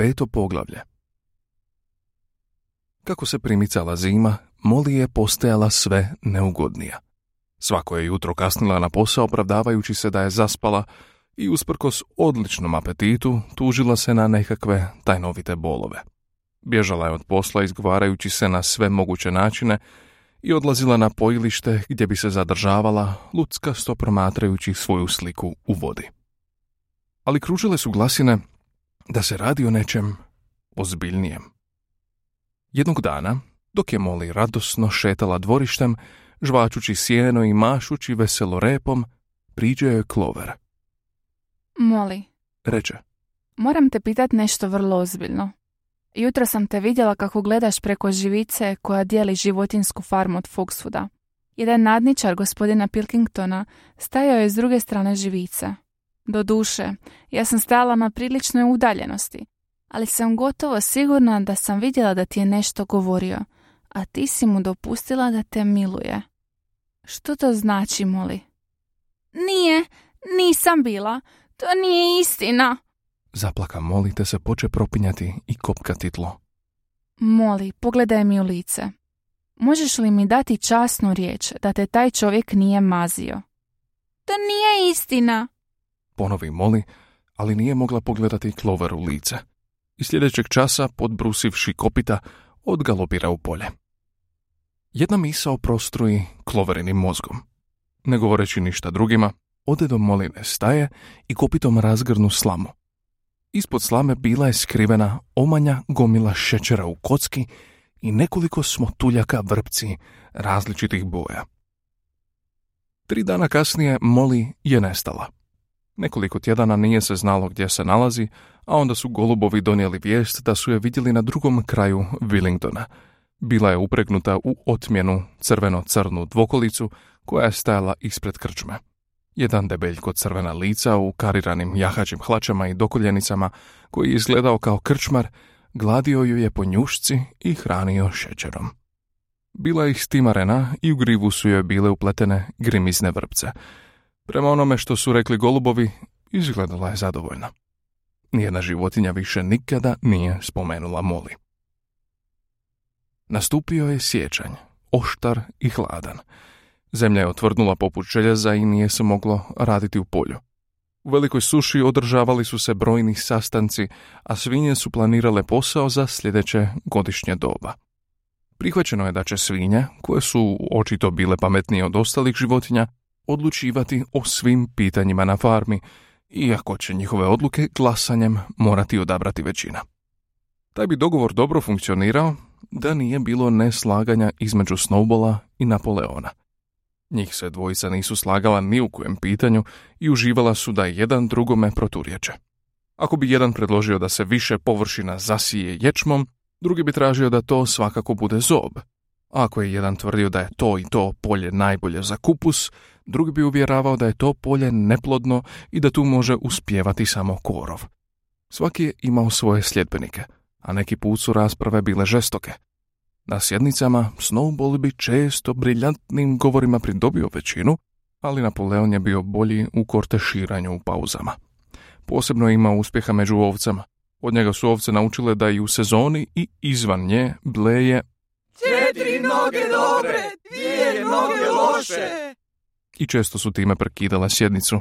Peto poglavlje Kako se primicala zima, Moli je postajala sve neugodnija. Svako je jutro kasnila na posao opravdavajući se da je zaspala i usprkos odličnom apetitu tužila se na nekakve tajnovite bolove. Bježala je od posla izgovarajući se na sve moguće načine i odlazila na pojilište gdje bi se zadržavala, sto promatrajući svoju sliku u vodi. Ali kružile su glasine da se radi o nečem ozbiljnijem. Jednog dana, dok je Moli radosno šetala dvorištem, žvačući sjeno i mašući veselo repom, priđe je Klover. Moli. Reče. Moram te pitat nešto vrlo ozbiljno. Jutro sam te vidjela kako gledaš preko živice koja dijeli životinsku farmu od Foxwooda. Jedan nadničar gospodina Pilkingtona stajao je s druge strane živice. Do duše, ja sam stajala na priličnoj udaljenosti, ali sam gotovo sigurna da sam vidjela da ti je nešto govorio, a ti si mu dopustila da te miluje. Što to znači, Moli? Nije, nisam bila. To nije istina. Zaplaka Moli te se poče propinjati i kopkati tlo. Moli, pogledaj mi u lice. Možeš li mi dati časnu riječ da te taj čovjek nije mazio? To nije istina. Ponovi Moli, ali nije mogla pogledati Clover u lice. I sljedećeg časa, podbrusivši kopita, odgalopira u polje. Jedna misao prostruji Cloverinim mozgom. Ne govoreći ništa drugima, ode do Moline staje i kopitom razgrnu slamu. Ispod slame bila je skrivena omanja gomila šećera u kocki i nekoliko smotuljaka vrpci različitih boja. Tri dana kasnije Moli je nestala. Nekoliko tjedana nije se znalo gdje se nalazi, a onda su golubovi donijeli vijest da su je vidjeli na drugom kraju Willingdona. Bila je upregnuta u otmjenu crveno-crnu dvokolicu koja je stajala ispred krčme. Jedan debeljko crvena lica u kariranim jahačim hlačama i dokoljenicama, koji je izgledao kao krčmar, gladio ju je po njušci i hranio šećerom. Bila ih stimarena i u grivu su joj bile upletene grimizne vrpce. Prema onome što su rekli golubovi, izgledala je zadovoljna. Nijedna životinja više nikada nije spomenula Moli. Nastupio je sjećanj, oštar i hladan. Zemlja je otvrdnula poput željeza i nije se moglo raditi u polju. U velikoj suši održavali su se brojni sastanci, a svinje su planirale posao za sljedeće godišnje doba. Prihvaćeno je da će svinje, koje su očito bile pametnije od ostalih životinja, odlučivati o svim pitanjima na farmi, iako će njihove odluke glasanjem morati odabrati većina. Taj bi dogovor dobro funkcionirao da nije bilo neslaganja između Snowbola i Napoleona. Njih se dvojica nisu slagala ni u kojem pitanju i uživala su da jedan drugome proturječe. Ako bi jedan predložio da se više površina zasije ječmom, drugi bi tražio da to svakako bude zob. Ako je jedan tvrdio da je to i to polje najbolje za kupus, drugi bi uvjeravao da je to polje neplodno i da tu može uspjevati samo korov. Svaki je imao svoje sljedbenike, a neki put su rasprave bile žestoke. Na sjednicama Snowball bi često briljantnim govorima pridobio većinu, ali Napoleon je bio bolji u korteširanju u pauzama. Posebno je imao uspjeha među ovcama. Od njega su ovce naučile da i u sezoni i izvan nje bleje Četiri noge dobre, dvije noge loše. I često su time prekidale sjednicu.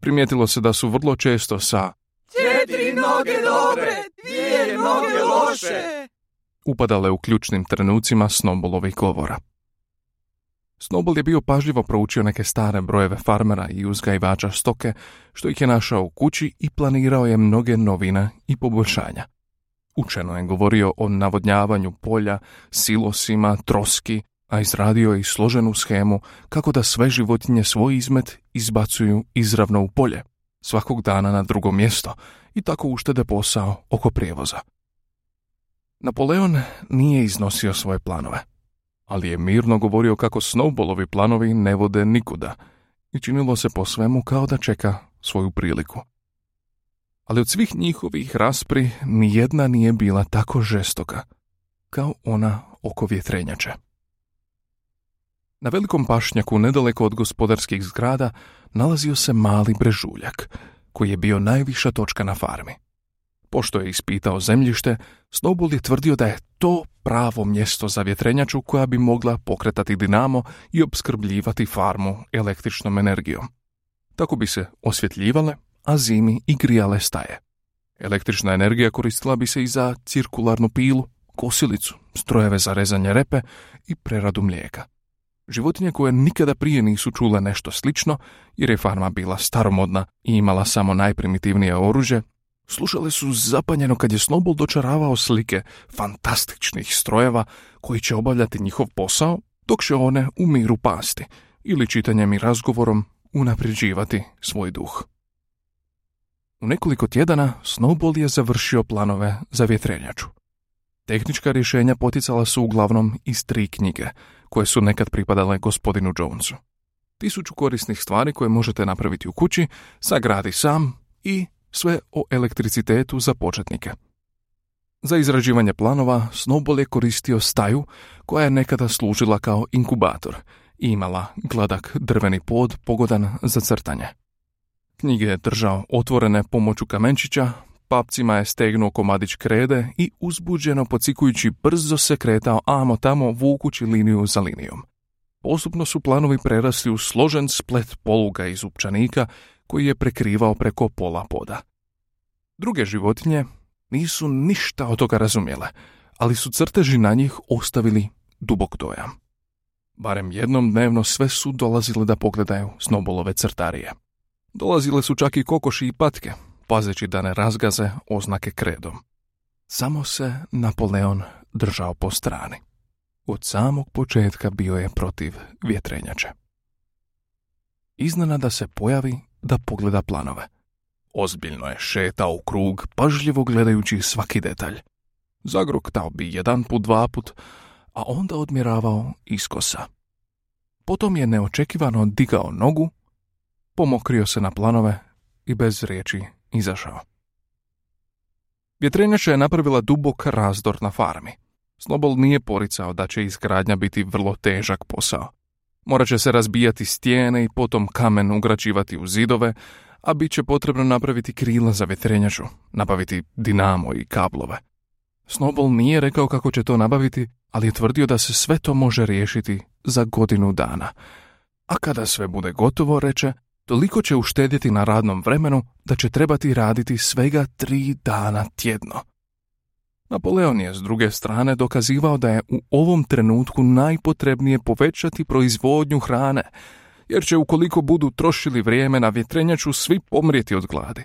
Primijetilo se da su vrlo često sa Četiri noge dobre, dvije noge loše upadale u ključnim trenucima Snowballovih govora. Snowball je bio pažljivo proučio neke stare brojeve farmera i uzgajivača stoke, što ih je našao u kući i planirao je mnoge novine i poboljšanja. Učeno je govorio o navodnjavanju polja, silosima, troski, a izradio je i složenu schemu kako da sve životinje svoj izmet izbacuju izravno u polje, svakog dana na drugo mjesto i tako uštede posao oko prijevoza. Napoleon nije iznosio svoje planove, ali je mirno govorio kako Snowballovi planovi ne vode nikuda i činilo se po svemu kao da čeka svoju priliku. Ali od svih njihovih raspri nijedna nije bila tako žestoka kao ona oko vjetrenjače. Na velikom pašnjaku nedaleko od gospodarskih zgrada nalazio se mali brežuljak, koji je bio najviša točka na farmi. Pošto je ispitao zemljište, Snowball je tvrdio da je to pravo mjesto za vjetrenjaču koja bi mogla pokretati dinamo i opskrbljivati farmu električnom energijom. Tako bi se osvjetljivale, a zimi i grijale staje. Električna energija koristila bi se i za cirkularnu pilu, kosilicu, strojeve za rezanje repe i preradu mlijeka. Životinje koje nikada prije nisu čule nešto slično, jer je farma bila staromodna i imala samo najprimitivnije oružje, slušale su zapanjeno kad je Snowball dočaravao slike fantastičnih strojeva koji će obavljati njihov posao, dok će one u miru pasti ili čitanjem i razgovorom unapređivati svoj duh. U nekoliko tjedana Snowball je završio planove za vjetrenjaču. Tehnička rješenja poticala su uglavnom iz tri knjige, koje su nekad pripadale gospodinu Jonesu. Tisuću korisnih stvari koje možete napraviti u kući, sagradi sam i sve o elektricitetu za početnike. Za izrađivanje planova Snowball je koristio staju koja je nekada služila kao inkubator i imala gladak drveni pod pogodan za crtanje. Knjige je držao otvorene pomoću kamenčića, papcima je stegnuo komadić krede i uzbuđeno pocikujući brzo se kretao amo tamo vukući liniju za linijom. Postupno su planovi prerasli u složen splet poluga iz upčanika koji je prekrivao preko pola poda. Druge životinje nisu ništa od toga razumjele, ali su crteži na njih ostavili dubok dojam. Barem jednom dnevno sve su dolazile da pogledaju snobolove crtarije. Dolazile su čak i kokoši i patke, pazeći da ne razgaze oznake kredom. Samo se Napoleon držao po strani. Od samog početka bio je protiv vjetrenjače. Iznenada se pojavi da pogleda planove. Ozbiljno je šetao u krug, pažljivo gledajući svaki detalj. Zagroktao bi jedan put, dva put, a onda odmjeravao iskosa. Potom je neočekivano digao nogu, pomokrio se na planove i bez riječi izašao. Vjetrenjača je napravila dubok razdor na farmi. Snobol nije poricao da će izgradnja biti vrlo težak posao. Morat će se razbijati stijene i potom kamen ugrađivati u zidove, a bit će potrebno napraviti krila za vjetrenjaču, nabaviti dinamo i kablove. Snowball nije rekao kako će to nabaviti, ali je tvrdio da se sve to može riješiti za godinu dana. A kada sve bude gotovo, reče, toliko će uštedjeti na radnom vremenu da će trebati raditi svega tri dana tjedno. Napoleon je s druge strane dokazivao da je u ovom trenutku najpotrebnije povećati proizvodnju hrane, jer će ukoliko budu trošili vrijeme na vjetrenjaču svi pomrijeti od gladi.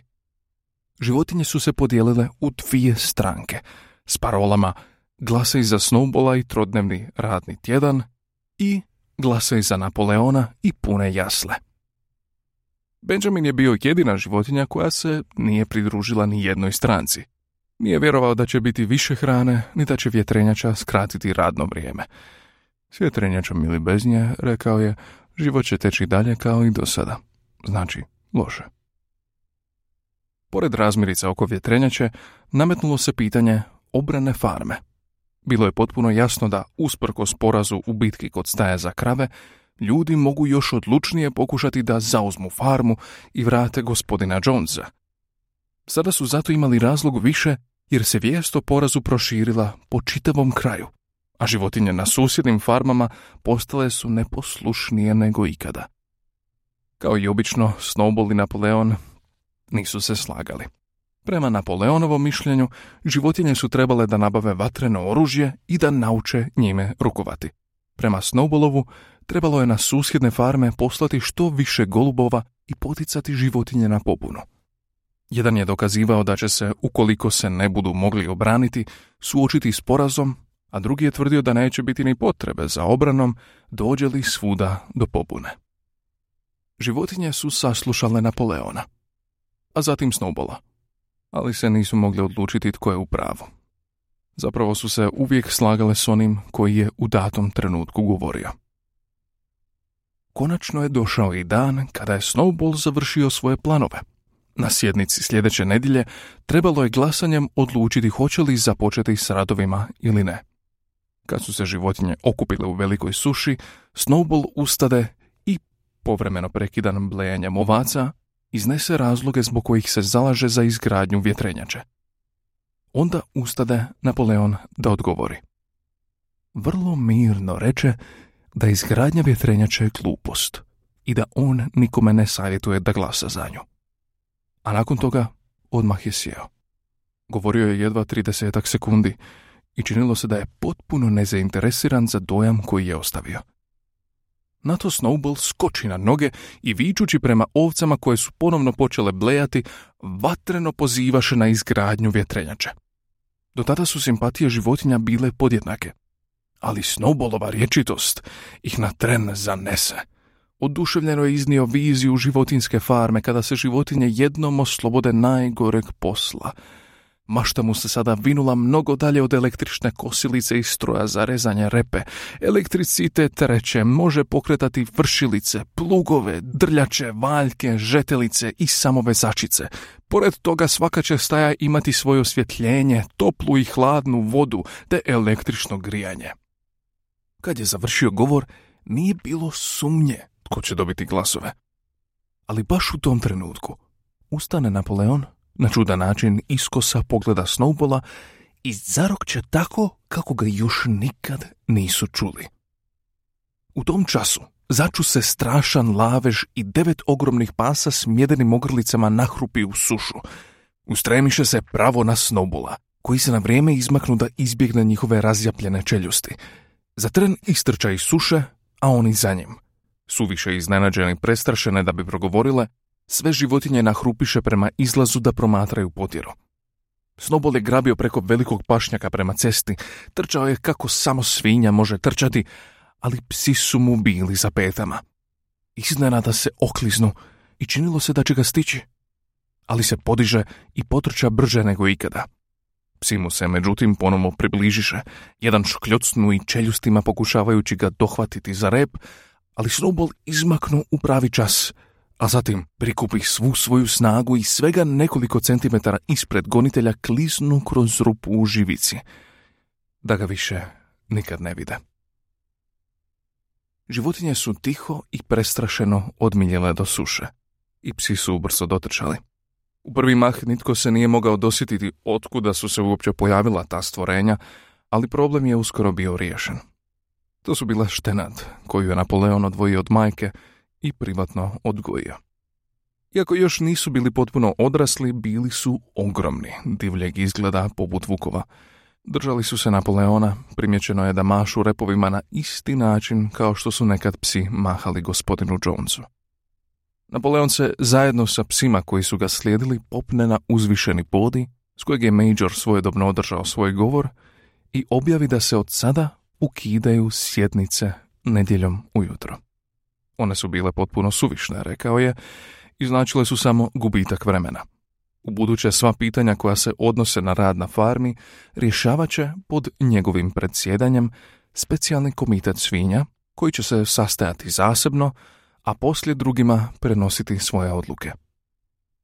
Životinje su se podijelile u dvije stranke, s parolama glasaj za Snowbola i trodnevni radni tjedan i glasaj za Napoleona i pune jasle. Benjamin je bio jedina životinja koja se nije pridružila ni jednoj stranci. Nije vjerovao da će biti više hrane, ni da će vjetrenjača skratiti radno vrijeme. S vjetrenjačom ili bez nje, rekao je, život će teći dalje kao i do sada. Znači, loše. Pored razmirica oko vjetrenjače, nametnulo se pitanje obrane farme. Bilo je potpuno jasno da, usprkos porazu u bitki kod staja za krave, ljudi mogu još odlučnije pokušati da zauzmu farmu i vrate gospodina Jonesa. Sada su zato imali razlog više jer se vijest o porazu proširila po čitavom kraju, a životinje na susjednim farmama postale su neposlušnije nego ikada. Kao i obično, Snowball i Napoleon nisu se slagali. Prema Napoleonovom mišljenju, životinje su trebale da nabave vatreno oružje i da nauče njime rukovati. Prema Snowballovu, trebalo je na susjedne farme poslati što više golubova i poticati životinje na pobunu. Jedan je dokazivao da će se, ukoliko se ne budu mogli obraniti, suočiti s porazom, a drugi je tvrdio da neće biti ni potrebe za obranom, dođe li svuda do pobune. Životinje su saslušale Napoleona, a zatim Snowballa, ali se nisu mogli odlučiti tko je u pravu. Zapravo su se uvijek slagale s onim koji je u datom trenutku govorio. Konačno je došao i dan kada je Snowball završio svoje planove. Na sjednici sljedeće nedjelje trebalo je glasanjem odlučiti hoće li započeti s radovima ili ne. Kad su se životinje okupile u velikoj suši, Snowball ustade i, povremeno prekidan blejanjem ovaca, iznese razloge zbog kojih se zalaže za izgradnju vjetrenjače. Onda ustade Napoleon da odgovori. Vrlo mirno reče da izgradnja vjetrenjača je glupost i da on nikome ne savjetuje da glasa za nju. A nakon toga odmah je sjeo. Govorio je jedva 30 sekundi i činilo se da je potpuno nezainteresiran za dojam koji je ostavio. Na to Snowball skoči na noge i vičući prema ovcama koje su ponovno počele blejati, vatreno pozivaše na izgradnju vjetrenjače. Do tada su simpatije životinja bile podjednake, ali Snowballova rječitost ih na tren zanese. Oduševljeno je iznio viziju životinske farme kada se životinje jednom oslobode najgoreg posla – Mašta mu se sada vinula mnogo dalje od električne kosilice i stroja za rezanje repe. Elektricitet treće može pokretati vršilice, plugove, drljače, valjke, žetelice i samovezačice. Pored toga svaka će staja imati svoje osvjetljenje, toplu i hladnu vodu te električno grijanje. Kad je završio govor, nije bilo sumnje tko će dobiti glasove. Ali baš u tom trenutku ustane Napoleon na čudan način iskosa pogleda Snowbola i zarokće tako kako ga još nikad nisu čuli. U tom času začu se strašan lavež i devet ogromnih pasa s mjedenim ogrlicama nahrupi u sušu. Ustremiše se pravo na Snowbola, koji se na vrijeme izmaknu da izbjegne njihove razjapljene čeljusti. Za tren istrča iz suše, a oni za njim. Suviše iznenađeni prestrašene da bi progovorile, sve životinje nahrupiše prema izlazu da promatraju potjeru. Snobol je grabio preko velikog pašnjaka prema cesti, trčao je kako samo svinja može trčati, ali psi su mu bili za petama. Iznenada se okliznu i činilo se da će ga stići, ali se podiže i potrča brže nego ikada. Psi mu se međutim ponovo približiše, jedan škljocnu i čeljustima pokušavajući ga dohvatiti za rep, ali Snowball izmaknu u pravi čas – a zatim prikupi svu svoju snagu i svega nekoliko centimetara ispred gonitelja klisnu kroz rupu u živici, da ga više nikad ne vide. Životinje su tiho i prestrašeno odmiljele do suše i psi su ubrzo dotrčali. U prvi mah nitko se nije mogao dosjetiti otkuda su se uopće pojavila ta stvorenja, ali problem je uskoro bio riješen. To su bila štenad koju je Napoleon odvojio od majke i privatno odgojio. Iako još nisu bili potpuno odrasli, bili su ogromni, divljeg izgleda poput vukova. Držali su se Napoleona, primjećeno je da mašu repovima na isti način kao što su nekad psi mahali gospodinu Jonesu. Napoleon se zajedno sa psima koji su ga slijedili popne na uzvišeni podi, s kojeg je Major svojedobno održao svoj govor i objavi da se od sada ukidaju sjednice nedjeljom ujutro. One su bile potpuno suvišne, rekao je, i značile su samo gubitak vremena. U buduće sva pitanja koja se odnose na rad na farmi rješavat će pod njegovim predsjedanjem specijalni komitet svinja koji će se sastajati zasebno, a poslije drugima prenositi svoje odluke.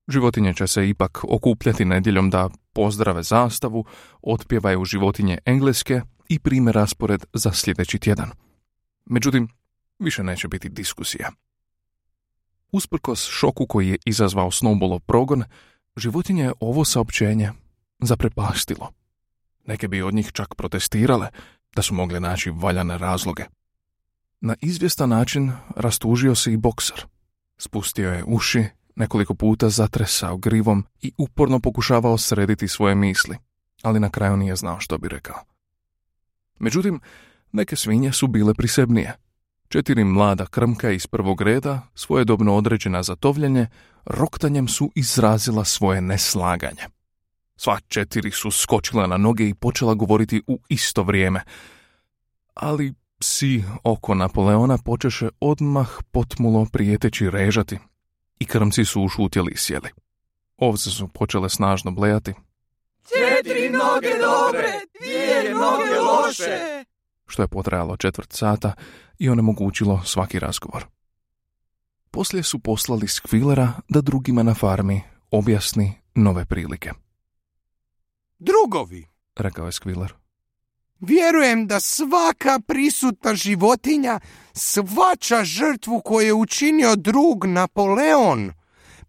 Životinje će se ipak okupljati nedjeljom da pozdrave zastavu, otpjevaju životinje engleske i prime raspored za sljedeći tjedan. Međutim, više neće biti diskusija. Usprkos šoku koji je izazvao Snowballov progon, životinje je ovo saopćenje zaprepastilo. Neke bi od njih čak protestirale da su mogle naći valjane razloge. Na izvjestan način rastužio se i bokser. Spustio je uši, nekoliko puta zatresao grivom i uporno pokušavao srediti svoje misli, ali na kraju nije znao što bi rekao. Međutim, neke svinje su bile prisebnije – Četiri mlada krmka iz prvog reda, svojedobno određena za tovljenje, roktanjem su izrazila svoje neslaganje. Sva četiri su skočila na noge i počela govoriti u isto vrijeme. Ali psi oko Napoleona počeše odmah potmulo prijeteći režati i krmci su ušutjeli i sjeli. Ovce su počele snažno blejati. Četiri noge dobre, dvije noge loše. Što je potrajalo četvrt sata, i onemogućilo svaki razgovor. Poslije su poslali Skvilera da drugima na farmi objasni nove prilike. Drugovi, rekao je Skviler. Vjerujem da svaka prisutna životinja svača žrtvu koju je učinio drug Napoleon,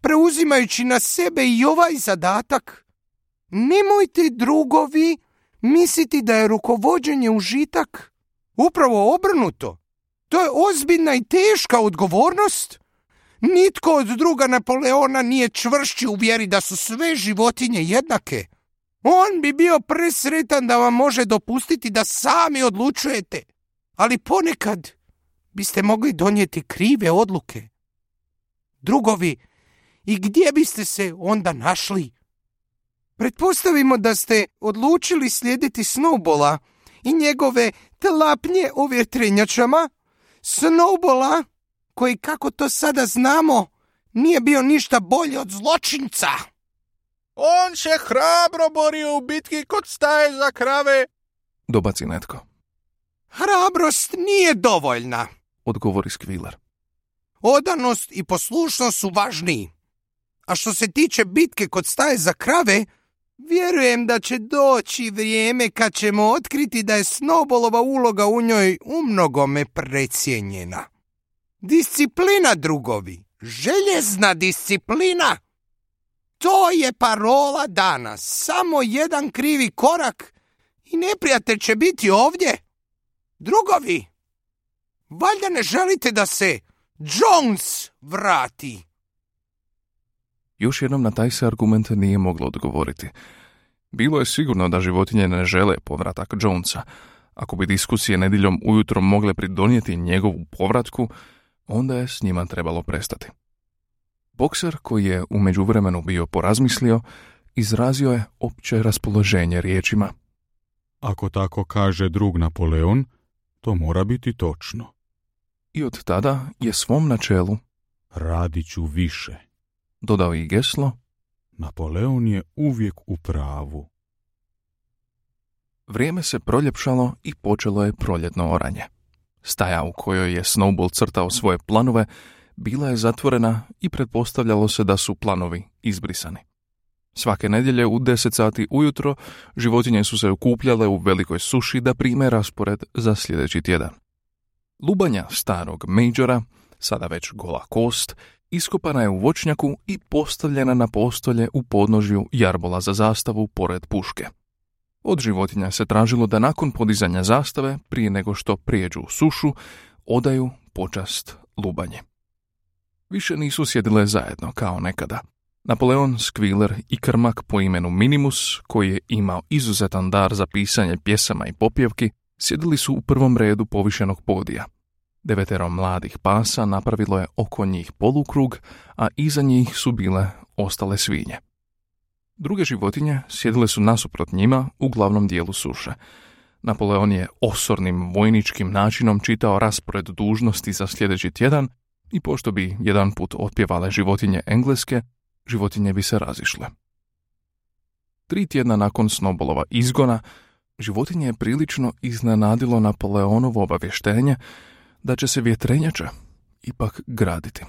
preuzimajući na sebe i ovaj zadatak. Nemojte drugovi misliti da je rukovođenje užitak. Upravo obrnuto. To je ozbiljna i teška odgovornost. Nitko od druga Napoleona nije čvršći u vjeri da su sve životinje jednake. On bi bio presretan da vam može dopustiti da sami odlučujete, ali ponekad biste mogli donijeti krive odluke. Drugovi, i gdje biste se onda našli? Pretpostavimo da ste odlučili slijediti Snowbola i njegove tlapnje u vjetrenjačama, Snowbola koji, kako to sada znamo, nije bio ništa bolji od zločinca. On se hrabro borio u bitki kod staje za krave. Dobaci netko. Hrabrost nije dovoljna, Odgovori Skviler. Odanost i poslušnost su važniji. A što se tiče bitke kod staje za krave, vjerujem da će doći vrijeme kad ćemo otkriti da je Snowballova uloga u njoj umnogome precijenjena. Disciplina, drugovi, željezna disciplina. To je parola danas. Samo jedan krivi korak i neprijatelj će biti ovdje. Drugovi, valjda ne želite da se Jones vrati. Još jednom na taj se argument nije moglo odgovoriti. Bilo je sigurno da životinje ne žele povratak Jonesa. Ako bi diskusije nedjeljom ujutro mogle pridonijeti njegovu povratku, onda je s njima trebalo prestati. Bokser, koji je u međuvremenu bio porazmislio, izrazio je opće raspoloženje riječima. Ako tako kaže drug Napoleon, to mora biti točno. I od tada je svom načelu Radit ću više. dodao i geslo Napoleon je uvijek u pravu. Vrijeme se proljepšalo i počelo je proljetno oranje. Staja u kojoj je Snowball crtao svoje planove bila je zatvorena i pretpostavljalo se da su planovi izbrisani. Svake nedjelje u 10 sati ujutro životinje su se okupljale u velikoj suši da prime raspored za sljedeći tjedan. Lubanja starog Majora, sada već gola kost, iskopana je u voćnjaku i postavljena na postolje u podnožju jarbola za zastavu pored puške. Od životinja se tražilo da nakon podizanja zastave, prije nego što prijeđu u sušu, odaju počast lubanje. Više nisu sjedile zajedno kao nekada. Napoleon, Skviler i krmak po imenu Minimus, koji je imao izuzetan dar za pisanje pjesama i popjevki, sjedili su u prvom redu povišenog podija. Devetero mladih pasa napravilo je oko njih polukrug, a iza njih su bile ostale svinje. Druge životinje sjedile su nasuprot njima u glavnom dijelu suše. Napoleon je osornim vojničkim načinom čitao raspored dužnosti za sljedeći tjedan i pošto bi jedan put otpjevale životinje engleske, životinje bi se razišle. Tri tjedna nakon Snobolova izgona, životinje je prilično iznenadilo Napoleonovo obavještenje da će se vjetrenjača ipak graditi.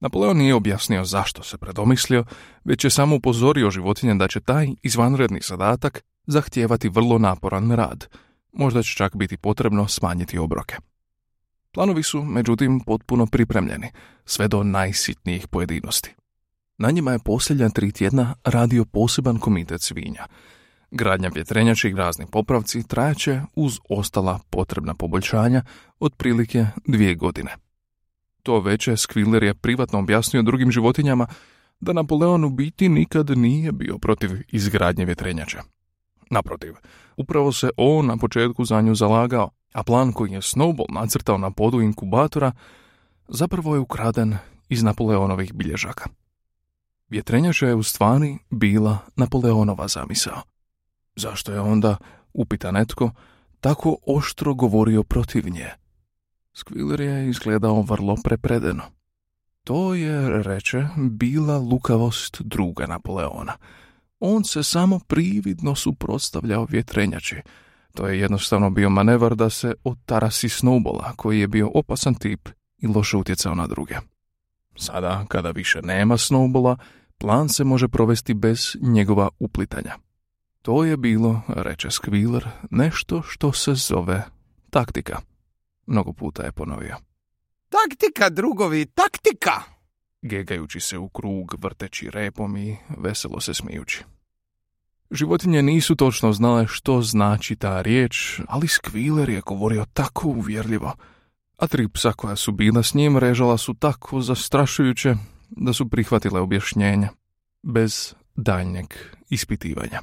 Napoleon nije objasnio zašto se predomislio, već je samo upozorio životinje da će taj izvanredni zadatak zahtijevati vrlo naporan rad. Možda će čak biti potrebno smanjiti obroke. Planovi su, međutim, potpuno pripremljeni, sve do najsitnijih pojedinosti. Na njima je posljednja tri tjedna radio poseban komitet svinja. Gradnja vjetrenjača i razni popravci trajaće uz ostala potrebna poboljšanja otprilike dvije godine. To veće Skviler je privatno objasnio drugim životinjama da Napoleon u biti nikad nije bio protiv izgradnje vjetrenjača. Naprotiv, upravo se on na početku za nju zalagao, a plan koji je Snowball nacrtao na podu inkubatora zapravo je ukraden iz Napoleonovih bilježaka. Vjetrenjača je u stvari bila Napoleonova zamisao. Zašto je onda, upita netko, tako oštro govorio protiv nje? Skviler je izgledao vrlo prepredeno. To je, reče, bila lukavost druga Napoleona. On se samo prividno suprotstavljao vjetrenjači. To je jednostavno bio manevar da se otarasi Snowballa, koji je bio opasan tip i loše utjecao na druge. Sada, kada više nema Snowballa, plan se može provesti bez njegova uplitanja. To je bilo, reče Skviler, nešto što se zove taktika. Mnogo puta je ponovio. Taktika, drugovi, taktika! Gegajući se u krug, vrteći repom i veselo se smijući. Životinje nisu točno znale što znači ta riječ, ali Skviler je govorio tako uvjerljivo, a tri psa koja su bila s njim režala su tako zastrašujuće da su prihvatile objašnjenja, bez daljnjeg ispitivanja.